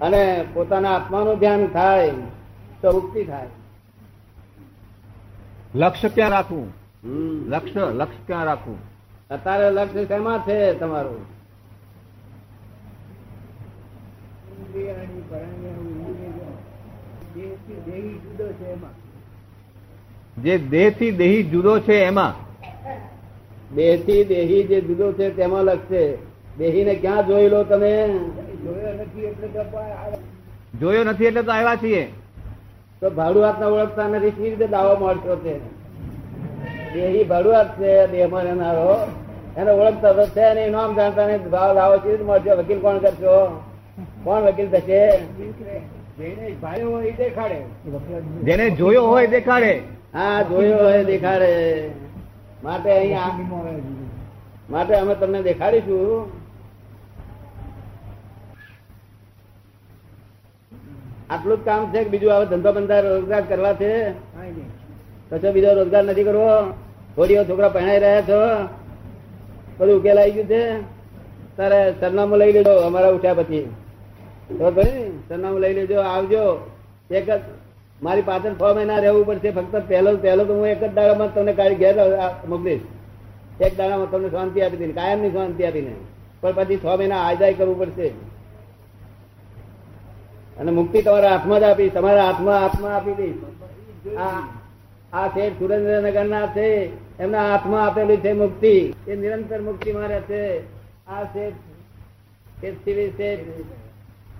અને પોતાના આત્માનું ધ્યાન થાય તો મુક્તિ થાય. લક્ષ્ય ક્યાં રાખવું? લક્ષ્ય લક્ષ્ય ક્યાં રાખવું? અત્યારે લક્ષ્ય શેમાં છે તમારું? જે દેહથી દેહી જુદો છે એમાં. દેહથી દેહી જે જુદો છે તેમાં લક્ષ્ય દેહીને ક્યાં જોઈ લો તમે? જોયો નથી એટલે તો આવ્યા છીએ. તો ભાડુઆત હાથને ઓળખતા નથી કેવી રીતે દાવો મળતો છે? દેહી ભાડું હાથ છે દેહમાં રહેનારો એને ઓળખતા તો છે નહીં નામ જાણતા ને ભાવ લાવો કેવી રીતે મળશે? વકીલ કોણ કરશો કોણ વકીલ થશે? જેને જોયો હોય દેખાડે. હા જોયો હોય દેખાડે. માટે અહીંયા માટે અમે તમને દેખાડીશું. આટલું જ કામ છે કે બીજું હવે ધંધો બંધા રોજગાર કરવા છે? કશો બીજો રોજગાર નથી કરવો? થોડીઓ છોકરા પહેણાઈ રહ્યા છો? બધું ઉકેલ આવી ગયું છે? તારે સરનામું લઈ લેજો અમારા ઉઠ્યા પછી. સરનામું લઈ લેજો, આવજો. એક જ મારી પાછળ છ મહિના રહેવું પડશે. ફક્ત પહેલો પહેલો તો હું એક જ દાડામાં તમને કાઢી ઘેર મોકલીશ. એક દાડામાં તમને શાંતિ આપી દઈને કાયમની શાંતિ આપીને. પણ પછી છ મહિના આજાય કરવું પડશે. અને મુક્તિ તમારા હાથમાં જ આપી, તમારા હાથમાં હાથમાં આપી દઈશ. આ છે સુરેન્દ્રનગર ના છે, એમના હાથમાં આપેલી છે મુક્તિ. એ નિરંતર મુક્તિ મારે છે. આ શેઠ શેઠ,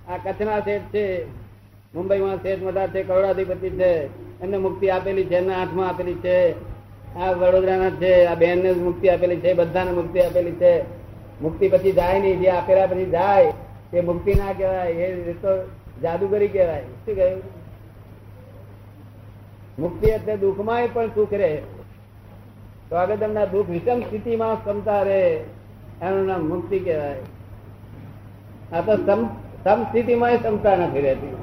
આ કચ્છના શેઠ છે. મુંબઈમાં શેઠ મોટા છે, કરોડાધિપતિ છે. એમને મુક્તિ આપેલી છે, એમના હાથમાં આપેલી છે. આ વડોદરાના છે, આ બેનને મુક્તિ આપેલી છે, બધાને મુક્તિ આપેલી છે. મુક્તિ પછી જાય નહીં, જે આપેલા પછી જાય. તે મુક્તિ ના કહેવાય. એ તો જાદુગરી કહેવાય. શું કહ્યું? મુક્તિ એટલે દુઃખમાં પણ સુખ રહે. તો આગળ તમને દુઃખ વિષમ સ્થિતિમાં ક્ષમતા રહે. એનું નામ મુક્તિ કહેવાય. આ તો સમ સ્થિતિમાં ક્ષમતા નથી રહેતી.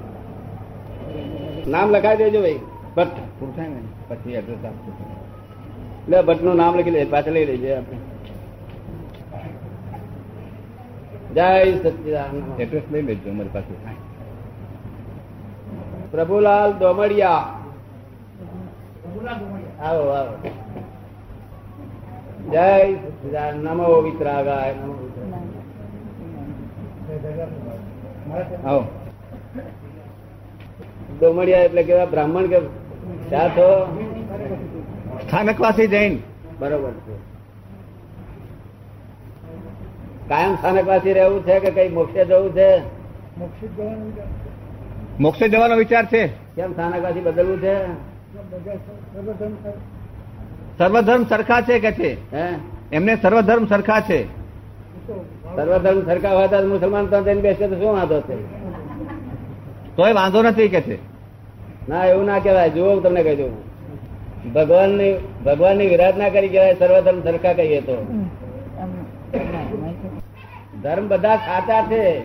નામ લખાવી દેજો ભાઈ. ભટ્ટ. પૂરું થાય ને. પછી એડ્રેસ આપજો. એટલે ભટ્ટનું નામ લખી લે. પાછળ લઈ લેજે આપણે. જય સચિદાન એડ્રેસ લઈ લેજો અમારી પાસે. પ્રભુલાલ દોમડિયા આવો આવો. જય નમો વિતરાગાય નમો આવો. દોમડિયા એટલે કેવા? બ્રાહ્મણ કે ક્યાં છો સ્થાનકવાસી જૈન. બરોબર છે. કાયમ સ્થાનકવાસી રહેવું છે કે કઈ મોક્ષે જવું છે. મોક્ષે જવાનો વિચાર છે. કેમ સ્થાનકવાસી બદલવું છે? સર્વધર્મ સરખા છે કે છે? એમને સર્વધર્મ સરખા છે. સર્વધર્મ સરખા હોય તો મુસલમાન તો તેને બેસે તો શું વાંધો છે? તોય વાંધો નથી કે છે. ના એવું ના કહેવાય. જુઓ હું તમને કહી દઉં. ભગવાનની ભગવાનની વિરાધના કરી કહેવાય સર્વધર્મ સરખા કહીએ તો. ધર્મ બધા સાચા છે.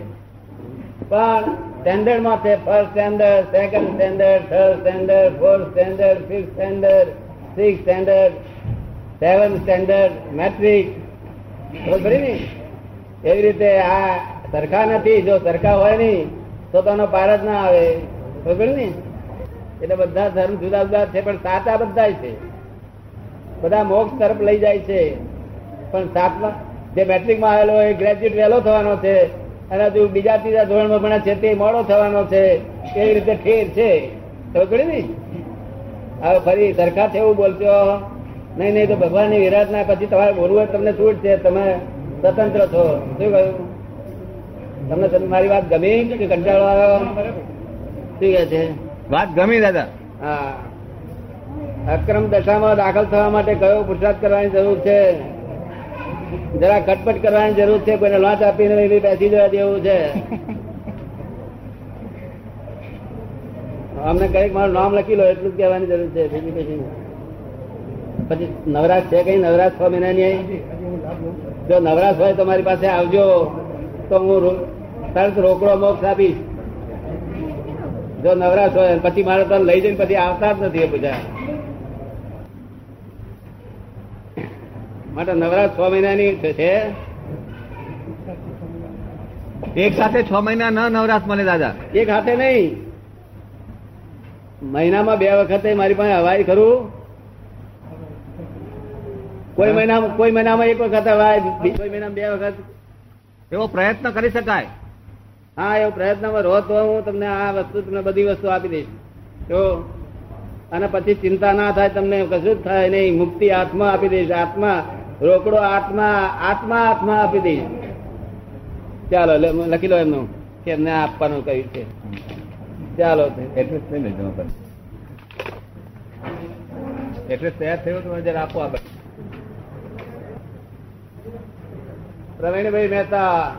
પણ સ્ટેન્ડર્ડમાં છે first standard second standard third standard fourth standard fifth standard six standard seven standard matric ખબર ને? એવી રીતે આ સરખા નથી, જો સરખા હોય નહીં તો તેનો પાર જ ના આવે. ખબર ને? એટલે બધા ધર્મ જુદા જુદા છે, પણ સાચા બધા છે. બધા મોક્ષ તરફ લઈ જાય છે. પણ સાતમા, જે મેટ્રિકમાં આવેલો એ ગ્રેજ્યુએટ વહેલો થવાનો છે. અને તું બીજા ત્રીજા ધોરણમાં ભણે છે તે મોડો થવાનો છે એવી રીતે ઠેર છે? ખબર ને? હવે ફરી સરખા છે એવું બોલશો? નહીં નહીં તો ભગવાનની વિરાધના પછી તમારે બોલવું હોય તમને છૂટ છે? તમે સ્વતંત્ર છો. શું કહ્યું? તમને તમને મારી વાત ગમી કે કંટાળો આવ્યો? શું કહે છે? વાત ગમી દાદા. હા. અક્રમ દશામાં દાખલ થવા માટે કયો પુરસાદ કરવાની જરૂર છે? જરા ખટપટ કરવાની જરૂર છે કોઈને લોચ આપીને એવી બેસી જવા દેવું છે. અમને કંઈક મારું નામ લખી લો એટલું જ કહેવાની જરૂર છે બીજી પછી પછી નવરાશ છે કઈ? નવરાશ છ મહિનાની આવી? જો નવરાશ હોય તમારી પાસે આવજો તો હું તરત રોકડો મોક્ષ આપીશ. જો નવરાશ હોય પછી મારે તો લઈ જઈને પછી આવતા જ નથી એ બધા. માટે નવરાશ છ મહિનાની છે છે? એક સાથે છ મહિના ન નવરાશ મળે દાદા. એક હાથે નહીં. મહિનામાં બે વખતે મારી પાસે હવાય ખરું? કોઈ મહિનામાં કોઈ મહિનામાં એક વખત હવાય કોઈ મહિનામાં બે વખત. એવો પ્રયત્ન કરી શકાય. હા એવો પ્રયત્નમાં રહો તો હું તમને આ વસ્તુ તમને બધી વસ્તુ આપી દઈશ. જો અને પછી ચિંતા ના થાય તમને કશું જ થાય નહીં. મુક્તિ આત્મા આપી દઈશ. આત્મા રોકડો આત્મા આત્મા આત્મા આપી દઈશ ચાલો લખી લો એમનું કે એમને આપવાનું કહ્યું છે. ચાલો એડ્રેસ લઈ લેજો એડ્રેસ તૈયાર થયો તો જરા આપો આપણે પ્રવીણભાઈ મહેતા.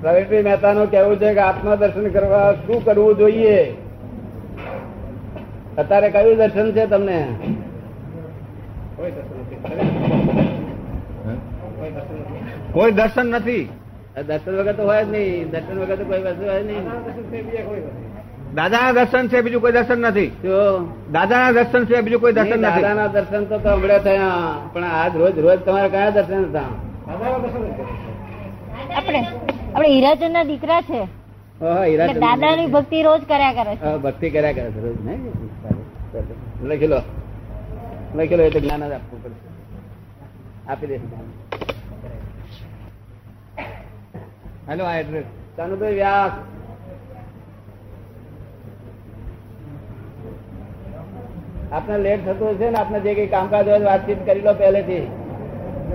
પ્રવીણભાઈ મહેતા. નું કેવું છે કે આત્મા દર્શન કરવા શું કરવું જોઈએ? અત્યારે કયું દર્શન છે તમને? કોઈ દર્શન નથી. દર્શન વગર તો હોય જ નહીં. દર્શન વગર તો કોઈ વસ્તુ હોય જ નહીં. દાદાના દર્શન છે બીજું કોઈ દર્શન નથી. દાદાના દર્શન છે બીજું કોઈ દર્શન નથી. દાદાના દર્શન તો તો હમણાં થયા. પણ આજ રોજ રોજ તમારે કયા દર્શન હતા? આપણે આપણે હીરાચંદ ના દીકરા છે. ઓહો, ની એટલે ભક્તિ રોજ કર્યા કરે છે. ભક્તિ કર્યા કરે છે રોજ નહીં? લખી લો. લખી લો એ જ્ઞાન જ આપવું પડશે. આપી દેશે હેલો આ એડ્રેસ કાનુભાઈ વ્યાસ. આપને લેટ થતું હશે ને આપને જે કઈ કામકાજ હોય વાતચીત કરી લો પહેલેથી.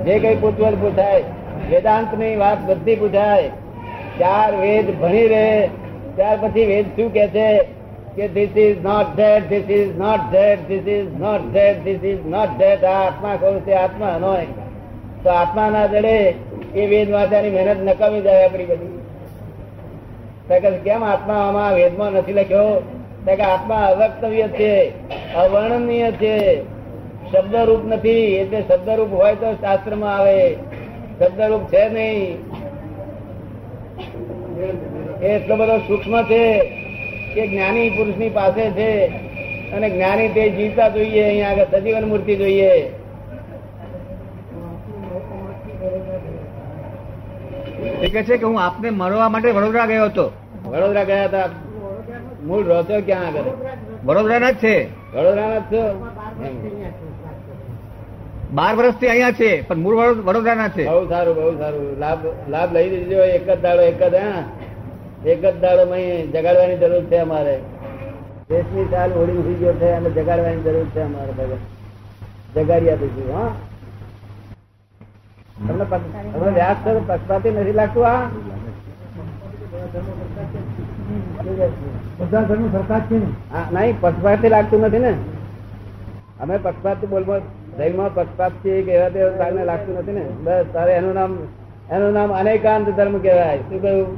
જે કઈ પૂછવું હોય પૂછાય. વેદાંતની વાત બધી પૂછાય. ચાર વેદ ભણી રહે ત્યાર પછી વેદ શું કે છે? કે this is not that this is not that this is not that this is not that આ આત્મા કહું છે? આત્મા નો તો આત્મા ના જડે એ વેદ વાંચવાની મહેનત નકામી જાય આપણી બધી. કેમ આત્મા આમાં વેદમાં નથી લખ્યો? કે આત્મા અવક્તવ્ય છે, અવર્ણનીય છે. શબ્દરૂપ નથી એટલે શબ્દરૂપ હોય તો શાસ્ત્રમાં આવે. શબ્દરૂપ છે નહીં. એટલો બધો સૂક્ષ્મ છે કે જ્ઞાની પુરુષની પાસે છે અને જ્ઞાની તે જીવતા જોઈએ અહીંયા આગળ સજીવન મૂર્તિ જોઈએ. એ કે છે કે હું આપને મળવા માટે વડોદરા ગયો હતો. વડોદરા ગયા હતા? મૂળ રહો ક્યાં આગળ? વડોદરાના જ છે. વડોદરાના જ છો. બાર વર્ષથી અહીંયા છે પણ મૂળ વડો- વડોદરાના છે. બહુ સારું બહુ સારું. લાભ લાભ લઈ લીધો એક જ દાડો એક જ હા. એક જ દાડો જગાડવાની જરૂર છે અમારે. દેશની ચાલ ઓળી ઉઠી ગયો છે અને જગાડવાની જરૂર છે અમારે ભગવાન જગાડી આપીશું હા. તમને તમને વ્યાસ સર પક્ષપાતી નથી લાગતું આ બધા ધર્મ સરકાર છે નહીં પક્ષપાતી લાગતું નથી ને. અમે પક્ષપાતી બોલમાં જૈનમાં પક્ષપાત છે એવા તેવા તારને લાગતું નથી ને. બસ, તારે એનું નામ એનું નામ અનેકાંત ધર્મ કહેવાય. શું કહ્યું?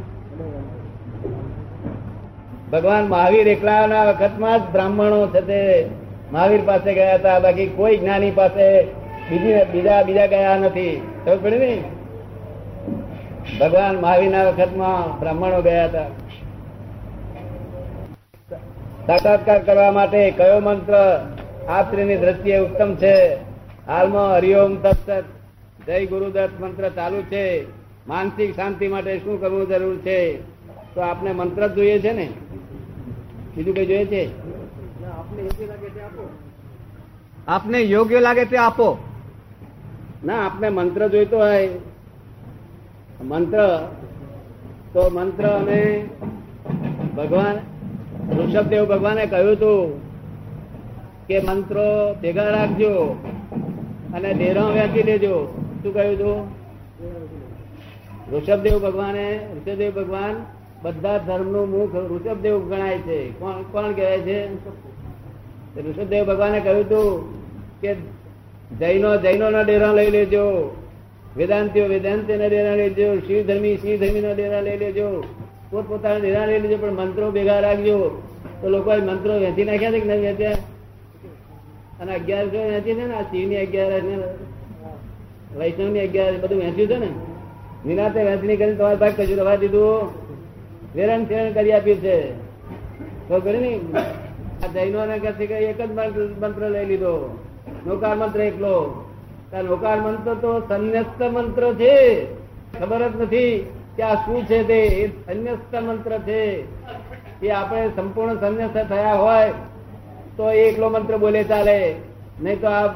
ભગવાન મહાવીર એકલાના વખતમાં જ બ્રાહ્મણો છે તે. મહાવીર પાસે ગયા હતા, બાકી કોઈ જ્ઞાની પાસે બીજી બીજા બીજા ગયા નથી. ખબર પડે ને? ભગવાન મહાવીરના વખતમાં બ્રાહ્મણો ગયા હતા. સાક્ષાત્કાર કરવા માટે કયો મંત્ર આ સ્ત્રીની દ્રષ્ટિએ ઉત્તમ છે? હાલમાં હરિઓમ તત્સત જય ગુરુદત્ત મંત્ર ચાલુ છે. માનસિક શાંતિ માટે શું કરવું જરૂર છે? તો આપને મંત્ર જ જોઈએ છે ને? બીજું કઈ જોઈએ છે? આપને યોગ્ય લાગે તે આપો. ના, આપને મંત્ર જોઈતો હોય. મંત્ર, તો મંત્ર અને ભગવાન, ઋષભદેવ ભગવાને કહ્યું હતું કે મંત્રો ભેગા રાખજો. અને ડેરો વેચી દેજો શું કહ્યું હતું ઋષભદેવ ભગવાને, ઋષભદેવ ભગવાન, બધા ધર્મનું મુખ ઋષભદેવ ગણાય છે. કોણ કોણ કહેવાય છે? તો ઋષભદેવ ભગવાને કહ્યું હતું કે જૈનો જૈનો ના ડેરા લઈ લેજો. વેદાંતિઓ વેદાંતિ ના ડેરા લઈ લેજો. શિવ ધર્મી શિવ ધર્મી ના ડેરા લઈ લેજો. પોત પોતાના ડેરા લઈ લેજો, પણ મંત્રો ભેગા રાખજો. તો લોકો મંત્રો વેચી નાખ્યા છે કે નહીં વેચ્યા? અને અગિયારસો વેચી છે ને, આ શિવની અગિયાર વૈષ્ણવની અગિયાર બધું વેચ્યું છે ને. નિરાતે વેચણી કરી તમારે ભાગ કશું રવા દીધું. વેરણ ફેરણ કરી આપ્યું છે. તો કરી ને આ જૈનો ને કહે છે કે એક જ મંત્ર લઈ લીધો. નોકાર મંત્ર એકલો. નૌકાર મંત્ર તો સંન્યસ્ત મંત્ર છે. ખબર જ નથી કે આ શું છે તે. એ સંન્યસ્ત મંત્ર છે. એ આપણે સંપૂર્ણ સંન્યસ્ત થયા હોય. તો એકલો મંત્ર બોલે ચાલે. નહીં તો આ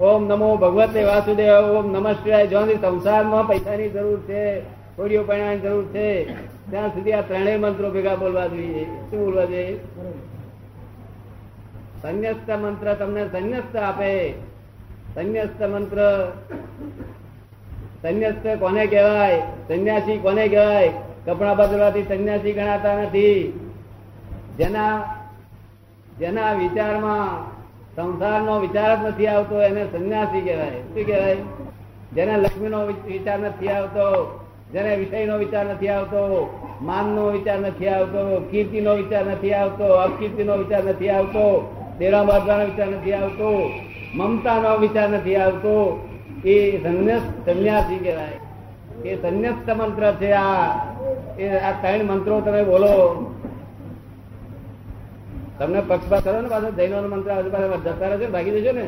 ઓમ નમો ભગવતે વાસુદેવ, ઓમ નમઃ શિવાય સંસારમાં પૈસાની જરૂર છે થોડીઓ પૈણાની જરૂર છે. ત્યાં સુધી આ ત્રણેય મંત્રો ભેગા બોલવા જોઈએ. શું બોલવા જોઈએ? સંન્યસ્ત મંત્ર તમને સંન્યસ્ત આપે. સંન્યસ્ત મંત્ર સંન્યસ્ત કોને કહેવાય? સંન્યાસી કોને કહેવાય? કપડા બદલવાથી સંન્યાસી ગણાતા નથી. જેના જેના વિચારમાં સંસારનો વિચાર જ નથી આવતો, એને સંન્યાસી કહેવાય. શું કહેવાય? જેને લક્ષ્મીનો વિચાર નથી આવતો, જેને વિષયનો વિચાર નથી આવતો, માનનો વિચાર નથી આવતો, કીર્તિનો વિચાર નથી આવતો, અકીર્તિનો વિચાર નથી આવતો દેરા બાદવાનો વિચાર નથી આવતો, મમતાનો વિચાર નથી આવતો, એ સંન્યાસ, સંન્યાસી કહેવાય. એ સંન્યસ્ત મંત્ર છે આ. એ આ ત્રણ મંત્રો તમે બોલો. તમને પક્ષપાત કરો ને પાછો જૈનો મંત્ર જતા રહેશે ભાગી દેજો ને.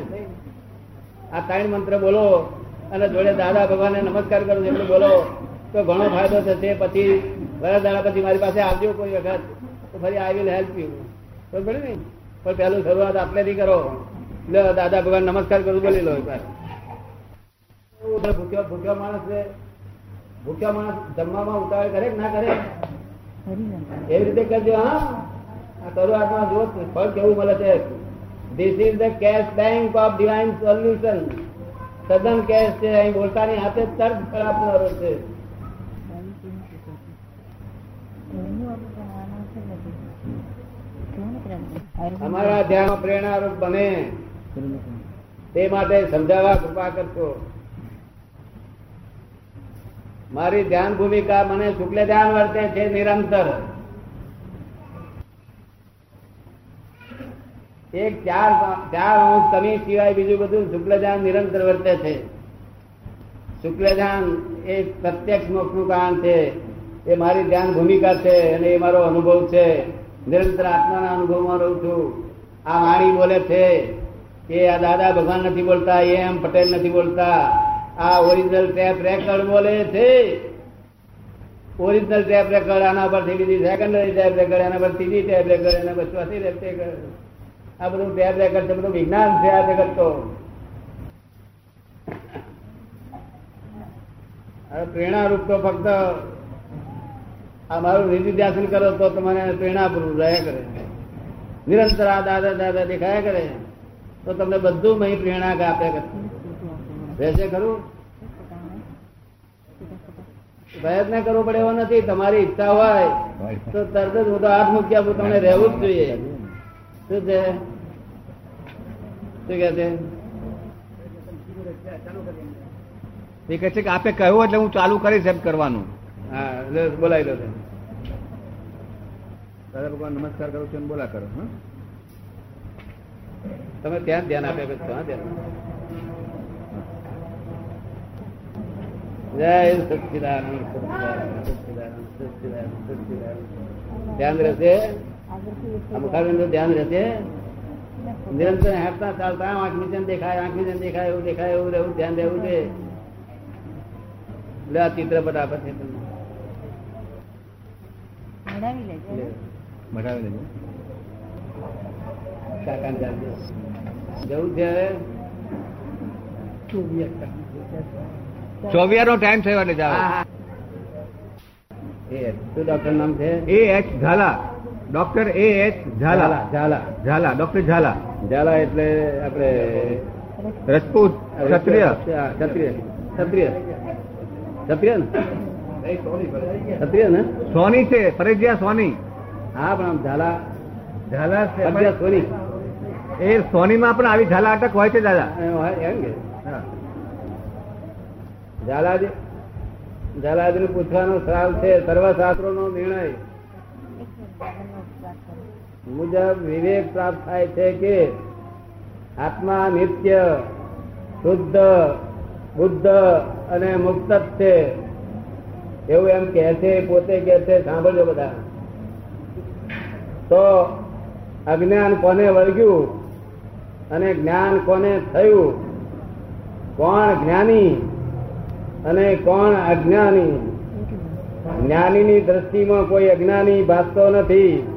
આ ત્રણ મંત્ર બોલો અને જોડે દાદા ભગવાનને નમસ્કાર કરો જેટલું બોલો તો ઘણો ફાયદો થશે. પછી વરસ દાડા પછી મારી પાસે આવજો કોઈ વખત. તો ફરી આઈ વિલ હેલ્પ યુ બરોબર ને? પણ પહેલું શરૂઆત આપલેથી કરો. લે દાદા ભગવાન નમસ્કાર કરું બોલી લો ભૂખ્યો ભૂખ્યો માણસ છે. ભૂખ્યો માણસ જમવામાં ઉતાવળ કરે કે ના કરે? એવી રીતે કરજો હા. શરૂઆતમાં જો ફળ કેવું મળે છે? This is the cash bank of divine solution સદન કેશ છે, અહીં બોલતાની હાથે તર્ક ફળ આપનારો છે. અમારા ધ્યાન પ્રેરણારૂપ બને. તે માટે સમજાવવા કૃપા કરશો. મારી ધ્યાન ભૂમિકા મને શુક્લ ધ્યાન વર્તે છે નિરંતર. એક ચાર ચાર અંશ કમી સિવાય બીજું બધું શુક્લજાન નિરંતર વર્તે છે. શુક્લજાન એ પ્રત્યક્ષ મોક્ષનું કારણ છે. એ મારી ધ્યાન ભૂમિકા છે અને એ મારો અનુભવ છે. નિરંતર આત્માના અનુભવમાં રહું છું. આ વાણી બોલે છે કે આ દાદા ભગવાન નથી બોલતા, એ એમ પટેલ નથી બોલતા. આ ઓરિજિનલ ટેપ રેકર્ડ બોલે છે. ઓરિજિનલ ટેપ રેકર્ડ આના પરથી બીજી સેકન્ડરી ટેપ રેકર્ડ એના પર ત્રીજી ટેપ રેકર્ડ એના પર ચોથી ટેપ આ બધું બે રેકર્ડ છે બધું વિજ્ઞાન છે આ જગત તો. પ્રેરણા રૂપ તો ફક્ત આ મારું નિધિધ્યાસન કરો તો તમને પ્રેરણાપૂર્વક રહ્યા કરે. નિરંતર આ દાદા દાદા દેખાયા કરે, તો તમને બધું મહી પ્રેરણા આપ્યા કરે. રહેશે ખરું? પ્રયત્ન કરવો પડે એવો નથી, તમારી ઈચ્છા હોય, તો તરત જ હું તો હાથ મૂક્યા તમને રહેવું જ જોઈએ. શું છે શું કે છે એ કહે છે કે આપે કહ્યું એટલે હું ચાલુ કરીશ એમ કરવાનું. હા એટલે બોલાવી લો તમે. દાદા ભગવાન નમસ્કાર કરું છું બોલા કરો હા? તમે ત્યાં ધ્યાન આપે હા ધ્યાન જય સચિદાનંદ સચિદાનંદ સચિદાનંદ સચિદાનંદ. ધ્યાન રહેશે? આ ધ્યાન રહેશે. નિરંતર હેરતા ચાલતા આંખ નીચે દેખાય આંખ નીચે દેખાય એવું દેખાય એવું રહેવું ધ્યાન રહેવું છે. એટલે આ ચિત્રપટ આપે છે તમને. મેળવી લેજો. બતાવી ચાલજો. જવું છે હવે? નો ટાઈમ થયો એટલે. એ શું ડોક્ટર નામ છે? A H Zala. Doctor A H Zala Zala Zala doctor Zala Zala એટલે આપણે રજપૂત ક્ષત્રિય. ક્ષત્રિય ક્ષત્રિય. ક્ષત્રિય. ને? ક્ષત્રિય ને? સોની છે ફરજિયા સોની. હા પણ આમ ઝાલા. ઝાલા ફરજિયા સોની. એ સોનીમાં પણ આવી ઝાલા અટક હોય છે દાદા એમ કે. ઝાલાજી ઝાલાજી પૂછવાનો સવાલ છે સર્વશાસ્ત્રો નો નિર્ણય. મુજબ વિવેક પ્રાપ્ત થાય છે કે આત્મા નિત્ય, શુદ્ધ, બુદ્ધ અને મુક્ત છે. એવું એમ કે છે, પોતે કે છે, સાંભળજો બધા. તો અજ્ઞાન કોને વળગ્યું અને જ્ઞાન કોને થયું? કોણ જ્ઞાની અને કોણ અજ્ઞાની? જ્ઞાનીની દ્રષ્ટિમાં કોઈ અજ્ઞાની ભાસતો નથી.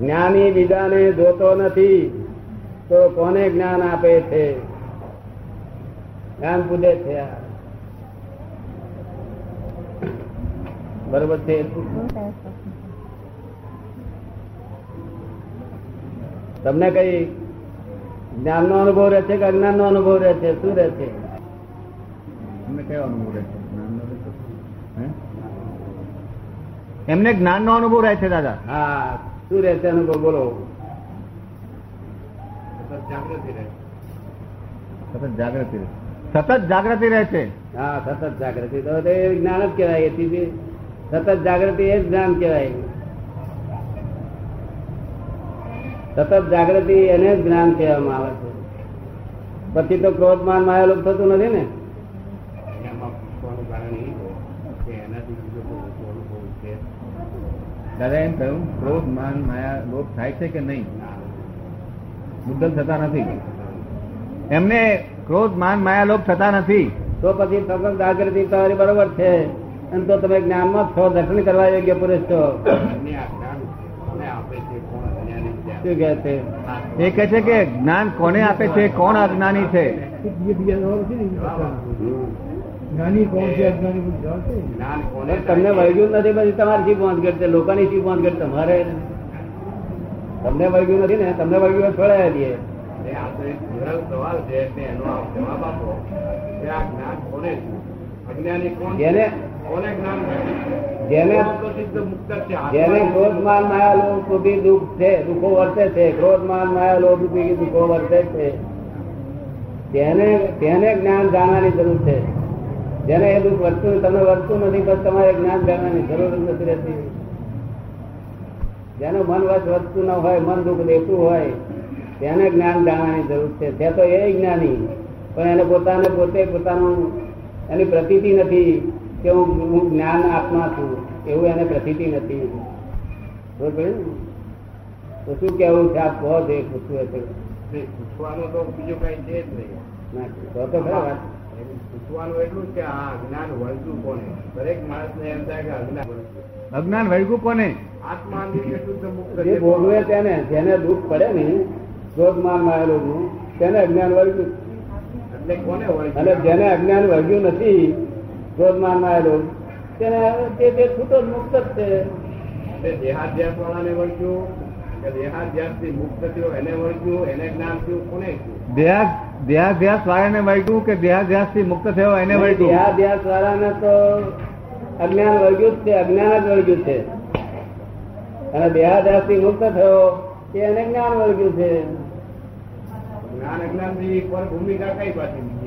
જ્ઞાની બીજાને જોતો નથી તો કોને જ્ઞાન આપે છે? જ્ઞાન પૂજે છે બરોબર છે તમને કઈ જ્ઞાન નો અનુભવ રહે છે કે અજ્ઞાન નો અનુભવ રહે છે? શું રહે છે? એમને કયો અનુભવ રહે છે? એમને જ્ઞાનનો અનુભવ રહે છે દાદા? હા. શું રહે છે અનુભવ? બોલો. સતત જાગૃતિ રહે સતત જાગૃતિ રહે છે. હા સતત જાગૃતિ. તો એ જ્ઞાન જ કહેવાય એથી બી. સતત જાગૃતિ એ જ જ્ઞાન કહેવાય. સતત જાગૃતિ એને જ જ્ઞાન કહેવામાં આવે છે. પછી તો ક્રોધમાન માયાલોક થતું નથી ને? દાદા એમ કહ્યું ક્રોધ માન માયા લોભ થાય છે કે નહીં? મુદ્દલ થતા નથી. એમને ક્રોધ માન માયા લોભ થતા નથી. તો પછી સતત જાગૃતિ તમારી બરોબર છે. અને તો તમે જ્ઞાનમાં છો દર્શન કરવા યોગ્ય પુરુષ છો. શું કહે છે? એ કહે છે કે જ્ઞાન કોને આપે છે? કોણ અજ્ઞાની છે. હવે તમને વળગ્યું નથી પછી તમારી શી પહોંચ કરશે લોકોની શી પહોંચ કરશે તમારે તમને વળગ્યું નથી ને તમને વળગ્યું છોડાય દઈએ જેને જેને જેને ક્રોધ માન માયા લોભ રૂપી દુઃખ છે દુઃખો વર્તે છે. ક્રોધ માન માયા લોભ રૂપી દુઃખો વર્તે છે. તેને તેને જ્ઞાન જાણવાની જરૂર છે. જેને એ દુઃખ વર્તું તમે વર્તું નથી પણ તમારે જ્ઞાન જાણવાની જરૂર નથી રહેતી. જેનું મન વચ વધતું ન હોય મન દુઃખ દેતું હોય તેને જ્ઞાન જાણવાની જરૂર છે. તે તો એ જ્ઞાની પણ એને પોતાને પોતે પોતાનું એની પ્રતીતિ નથી કે હું હું જ્ઞાન આત્મા છું. એવું એને પ્રતીતિ નથી. બરોબર તો શું કેવું છે? આપ કહો છે પૂછવું હશે. પૂછવાનું તો બીજું કઈ છે જ નહીં. ના તો ખરા વાત. પૂછવાનું એટલું કે આ અજ્ઞાન વળતું કોને? દરેક માણસ ને એમ થાય કે અજ્ઞાન અજ્ઞાન વળગું કોને? આત્મા એટલું તો મુક્ત જે ભોગવે તેને જેને દુઃખ પડે ને ક્રોધ માન માયેલું નું તેને અજ્ઞાન વળગ્યું. એટલે કોને અને જેને અજ્ઞાન વળગ્યું નથી ક્રોધ માન માયેલું તેને તે તે છૂટો મુક્ત જ છે. તે દેહાધ્યાસ વાળાને વળગ્યું દેહાધ્યાસથી મુક્ત થયો એને વળગ્યું એને જ્ઞાન થયું કોને થયું? દેહા દેહાધ્યાસ વાળાને વળગ્યું કે દેહાધ્યાસથી મુક્ત થયો એને વળગ્યું દેહાધ્યાસ વાળાને તો અજ્ઞાન વળગ્યું જ છે અજ્ઞાન જ વળગ્યું છે. અને દેહાધ્યાસથી મુક્ત થયો તે એને જ્ઞાન વળગ્યું છે. જ્ઞાન અજ્ઞાનથી પર ભૂમિકા કઈ પાછી?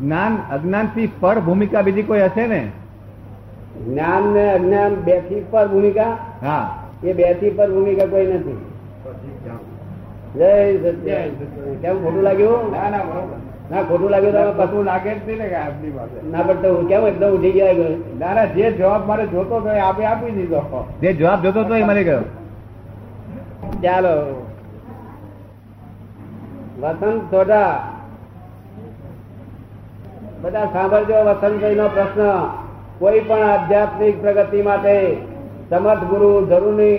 જ્ઞાન અજ્ઞાનથી પર ભૂમિકા બીજી કોઈ હશે ને? જ્ઞાન ને અજ્ઞાન બેથી પર ભૂમિકા? હા. એ બેથી પર ભૂમિકા કોઈ નથી. જય સત્ય કેમ ખોટું લાગ્યું? ના ના બરોબર. ના ખોટું લાગ્યું તમે કશું લાગે જ ને કે આપની પાસે. ના પણ તો કેમ એકદમ ઉઠી ગયા ના ના જે જવાબ મારે જોતો હતો આપે આપી દીધો. જે જવાબ જોતો હતો એ મને ગયો ચાલો. વસંત સોઢા. બધા સાંભળજો વસંતભાઈ નો પ્રશ્ન. કોઈ પણ આધ્યાત્મિક પ્રગતિ માટે સમર્થ ગુરુ જરૂરની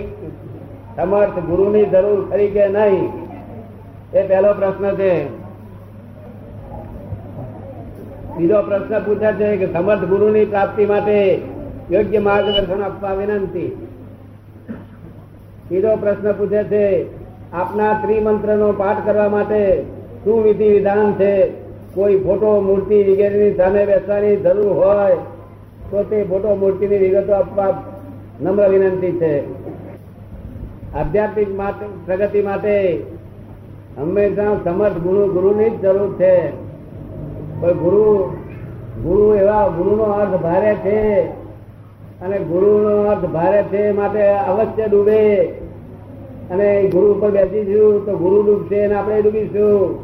સમર્થ ગુરુની જરૂર ખરી કે નહીં? એ પહેલો પ્રશ્ન છે. બીજો પ્રશ્ન પૂછે છે કે સમર્થ ગુરુની પ્રાપ્તિ માટે યોગ્ય માર્ગદર્શન આપવા વિનંતી. બીજો પ્રશ્ન પૂછે છે, આપના ત્રિમંત્ર નો પાઠ કરવા માટે શું વિધિ વિધાન છે? કોઈ ફોટો, મૂર્તિ વગેરેની સામે બેસવાની જરૂર હોય તો તે ફોટો, મૂર્તિની વિગતો આપવા નમ્ર વિનંતી છે. આધ્યાત્મિક પ્રગતિ માટે હંમેશા સમર્થ ગુરુ, ગુરુની જ જરૂર છે. કોઈ ગુરુ ગુરુ એવા ગુરુ નો અર્થ ભારે છે અને ગુરુ નો અર્થ ભારે છે માટે અવશ્ય ડૂબે. અને ગુરુ ઉપર બેસીશું તો ગુરુ ડૂબશે અને આપણે ડૂબીશું.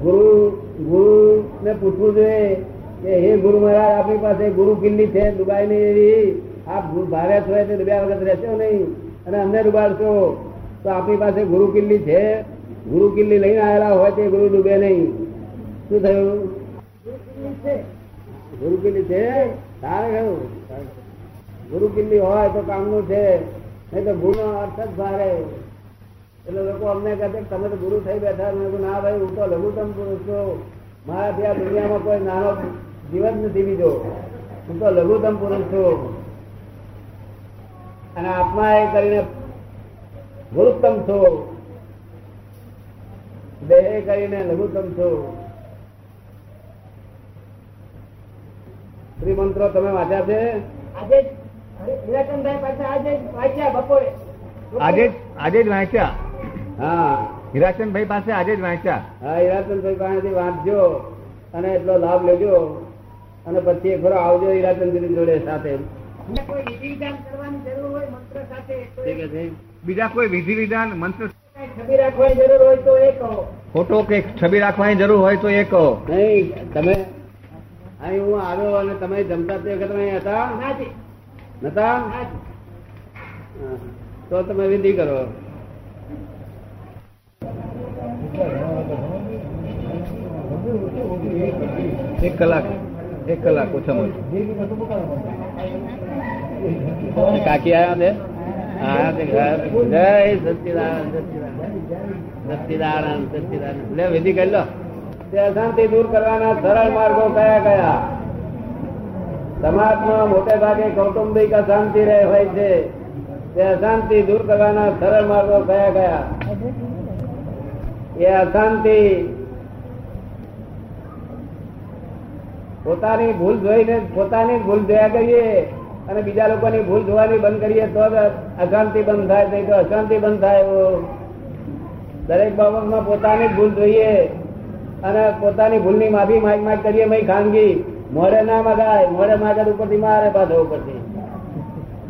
ગુરુ ગુરુ ને પૂછવું જોઈએ કે હે ગુરુ મહારાજ, આપણી પાસે ગુરુ કિલ્લી છે દુબઈ ની એવી. આપ ભારે છો એટલે ડૂબ્યા વખત રહેશો નહીં અને અમને ડૂબાડશો. તો આપણી પાસે ગુરુ કિલ્લી છે. ગુરુ કિલ્લી લઈને આવેલા હોય તે ગુરુ ડૂબે નહીં. શું થયું? ગુરુકિલ્લી છે? તારે કહ્યું ગુરુકિલ્લી હોય તો કામનું છે. નહીં તો ગુરુ અર્થ જ ભારે. એટલે લોકો અમને કહે તમે તો ગુરુ થઈ બેઠા. મેં ના ભાઈ, હું તો લઘુત્તમ પુરુષ છું. મારાથી આ દુનિયામાં કોઈ નાનો જીવન નથી બીજો. હું તો લઘુત્તમ પુરુષ છું. અને આત્મા એ કરીને ગુરુત્તમ છું. દેહ કરીને લઘુત્તમ છો. શ્રીમંત્રો તમે વાંચ્યા છે? આજે પાસે આજે જ વાંચ્યા આજે જ વાંચ્યા? હા. હિરાચંદભાઈ પાસે આજે જ વાંચ્યા? હા હિરાચંદભાઈ પાસેથી વાંચજો અને એટલો લાભ લેજો. અને પછી એક ફરો આવજો હિરાચંદજી જોડે સાથે. અને કોઈ વિધિ વિધાન કરવાની જરૂર હોય મંત્ર સાથે તો ઠીક છે બીજા કોઈ વિધિ વિધાન મંત્ર કાંઈ છબી રાખવાની જરૂર હોય તો એ કહો. ફોટો કે છબી રાખવાની જરૂર હોય તો એ કહો. નહીં તમે અહીં હું આવ્યો અને તમે જમતા તે વખતે અહીં હતા? નતા? તો તમે વિધિ કરો. એક કલાક એક કલાક ઓછામાં ઓછું. કાકી આવ્યા છે? વિધિ કરી લો. અશાંતિ દૂર કરવાના સરળ માર્ગો કયા કયા? સમાજમાં મોટે ભાગે કૌટુંબિક અશાંતિ રહે હોય છે. તે અશાંતિ દૂર કરવાના સરળ માર્ગો કયા કયા? એ અશાંતિ પોતાની ભૂલ જોઈને પોતાની ભૂલ જોયા કરીએ. અને બીજા લોકોની ભૂલ જોવાની બંધ કરીએ તો અશાંતિ બંધ થાય, નહીં તો અશાંતિ બંધ થાય. દરેક બાબતમાં પોતાની ભૂલ જોઈએ અને પોતાની ભૂલની માફી માગ માગ કરીએ ભાઈ ખાનગી. મોડે ના મગાય મોડે માગર ઉપરથી મારે પાછો ઉપરથી.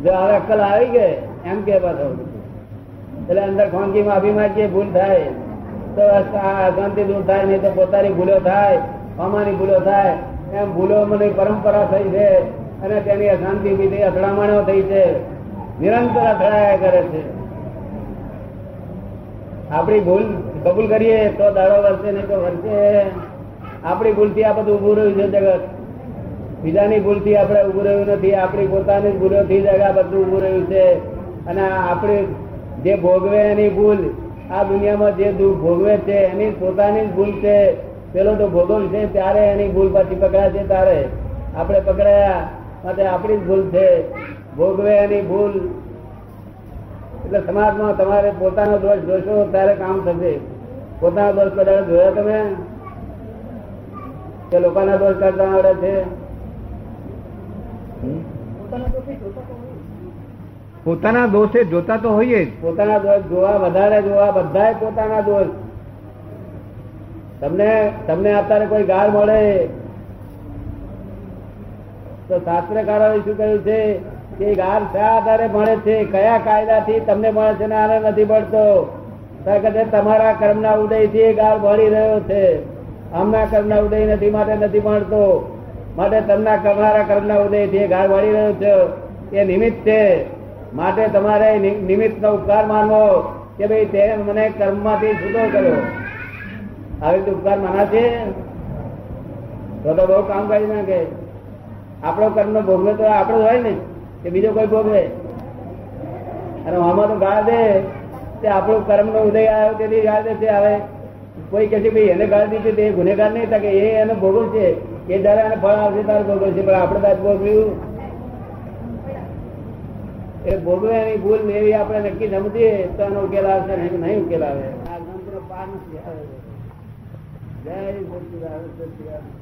જો હવે અક્કલ આવી ગઈ, એમ કે પાછો એટલે અંદર ખાનગી માફી માગીએ, ભૂલ થાય. તો અશાંતિ દૂર થાય, નહીં તો પોતાની ભૂલો થાય અમાની ભૂલો થાય. એમ ભૂલો મને પરંપરા થઈ છે. અને તેની અશાંતિ બીજી અથડામણો થઈ છે. નિરંતર અથડાયા કરે છે. આપણી ભૂલ કબૂલ કરીએ તો દાડો વર્ષે નહીં તો વર્ષે આપણી ભૂલથી આ બધું ઉભું રહ્યું છે જગત. બીજાની ભૂલથી આપણે ઉભું રહ્યું નથી. આપણી પોતાની ભૂલોથી જ આ બધું ઉભું રહ્યું છે. અને આપણે જે ભોગવે એની ભૂલ, આ દુનિયામાં જે દુઃખ ભોગવે છે, એની પોતાની જ ભૂલ છે. પેલો તો ભોગવશે ત્યારે એની ભૂલ પાછી પકડાશે ત્યારે. આપણે પકડાયા માટે આપણી જ ભૂલ છે. ભોગવે એની ભૂલ. એટલે સમાજમાં તમારે પોતાનો દોષ જોશો ત્યારે કામ થશે. પોતાનો દોષ કદાચ જોયા તમે? કે લોકોના દોષ કરતા આવડે છે? પોતાના દોષી જોતા તો હોઈએ જ. પોતાના દોષ જોવા વધારે જોવા બધા પોતાના દોષ. તમને તમને અત્યારે કોઈ ગાળ મળે? તો શાસ્ત્રકારોએ શું કહ્યું છે? કે ગાર શા આધારે મળે છે? કયા કાયદાથી તમને મળે છે આને નથી મળતો તમારા કર્મના ઉદયથી ગાળ મળી રહ્યો છે. આમના કર્મના ઉદય નથી, માટે નથી મળતો માટે તમના તમારા કર્મના ઉદયથી એ ગાળ મળી રહ્યો છે. એ નિમિત્ત છે. માટે તમારે નિમિત્તનો ઉપકાર માનવો કે ભાઈ તે મને કર્મમાંથી છૂટો કર્યો. આવી રીતે ઉપકાર માના છે? તો બહુ કામ કરી નાખે. આપણો કર્મનો ભોગવે તો આપણો હોય ને, કે બીજો કોઈ ભોગવે અને આમાં તો ગાળ દે, તે આપણું કર્મનો ઉદય આવ્યો તેથી ગાળ દે છે. કોઈ કહે છે ભાઈ, એને ગાળ દીધી તે ગુનેગાર નહીં থাকে એ એને ભોગવ છે. એ જયારે એને ફળ આવશે ત્યારે ભોગવ છે. પણ આપણે તાજ ભોગવ્યું એ ભોગવે એની ભૂલ ને એવી આપણે નક્કી સમજીએ, તો એનો ઉકેલ આવશે નહીં નહીં ઉકેલ આવે. આ ગ્રંથનો પાર નથી આવે. જય સચિદાન સચિદાનંદ